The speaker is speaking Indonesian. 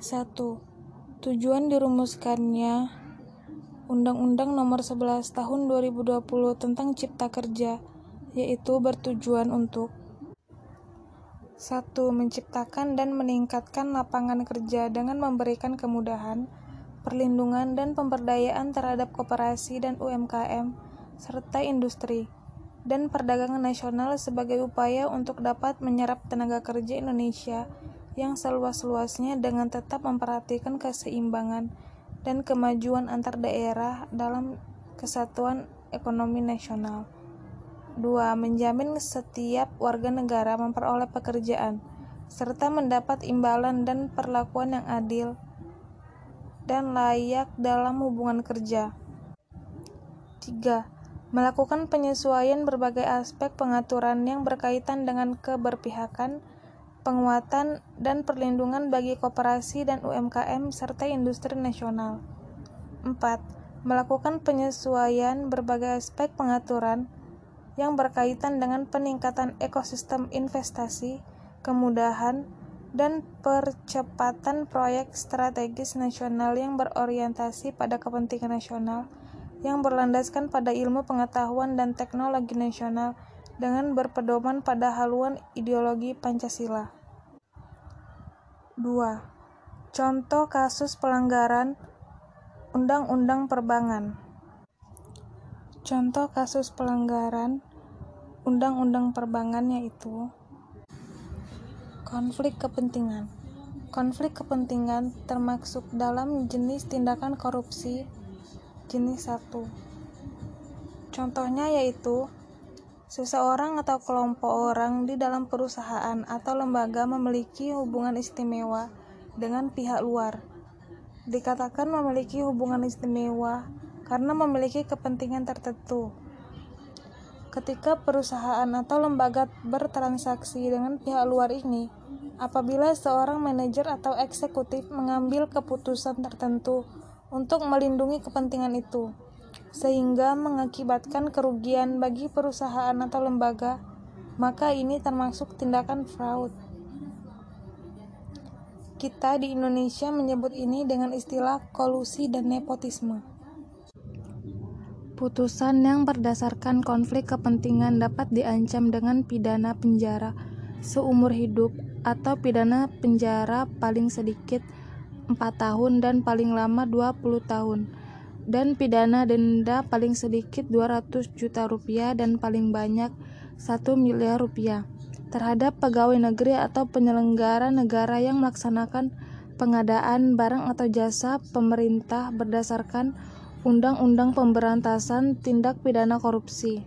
1. Tujuan dirumuskannya Undang-Undang Nomor 11 Tahun 2020 tentang Cipta Kerja, yaitu bertujuan untuk 1. Menciptakan dan meningkatkan lapangan kerja dengan memberikan kemudahan, perlindungan dan pemberdayaan terhadap koperasi dan UMKM, serta industri dan perdagangan nasional sebagai upaya untuk dapat menyerap tenaga kerja Indonesia yang seluas-luasnya dengan tetap memperhatikan keseimbangan dan kemajuan antar daerah dalam kesatuan ekonomi nasional. 2. Menjamin setiap warga negara memperoleh pekerjaan, serta mendapat imbalan dan perlakuan yang adil dan layak dalam hubungan kerja. 3. Melakukan penyesuaian berbagai aspek pengaturan yang berkaitan dengan keberpihakan, penguatan dan perlindungan bagi koperasi dan UMKM serta industri nasional. 4. Melakukan penyesuaian berbagai aspek pengaturan yang berkaitan dengan peningkatan ekosistem investasi, kemudahan, dan percepatan proyek strategis nasional yang berorientasi pada kepentingan nasional yang berlandaskan pada ilmu pengetahuan dan teknologi nasional dengan berpedoman pada haluan ideologi Pancasila. 2. Contoh kasus pelanggaran Undang-Undang Perbankan Contoh kasus pelanggaran Undang-Undang Perbankan yaitu Konflik kepentingan Konflik kepentingan termasuk dalam jenis tindakan korupsi jenis 1. Contohnya yaitu Seseorang atau kelompok orang di dalam perusahaan atau lembaga memiliki hubungan istimewa dengan pihak luar. Dikatakan memiliki hubungan istimewa karena memiliki kepentingan tertentu. Ketika perusahaan atau lembaga bertransaksi dengan pihak luar ini, apabila seorang manajer atau eksekutif mengambil keputusan tertentu untuk melindungi kepentingan itu, sehingga mengakibatkan kerugian bagi perusahaan atau lembaga, maka ini termasuk tindakan fraud. Kita di Indonesia menyebut ini dengan istilah kolusi dan nepotisme. Putusan yang berdasarkan konflik kepentingan dapat diancam dengan pidana penjara seumur hidup atau pidana penjara paling sedikit 4 tahun dan paling lama 20 tahun dan pidana denda paling sedikit 200 juta rupiah dan paling banyak 1 miliar rupiah terhadap pegawai negeri atau penyelenggara negara yang melaksanakan pengadaan barang atau jasa pemerintah berdasarkan Undang-Undang Pemberantasan Tindak Pidana Korupsi.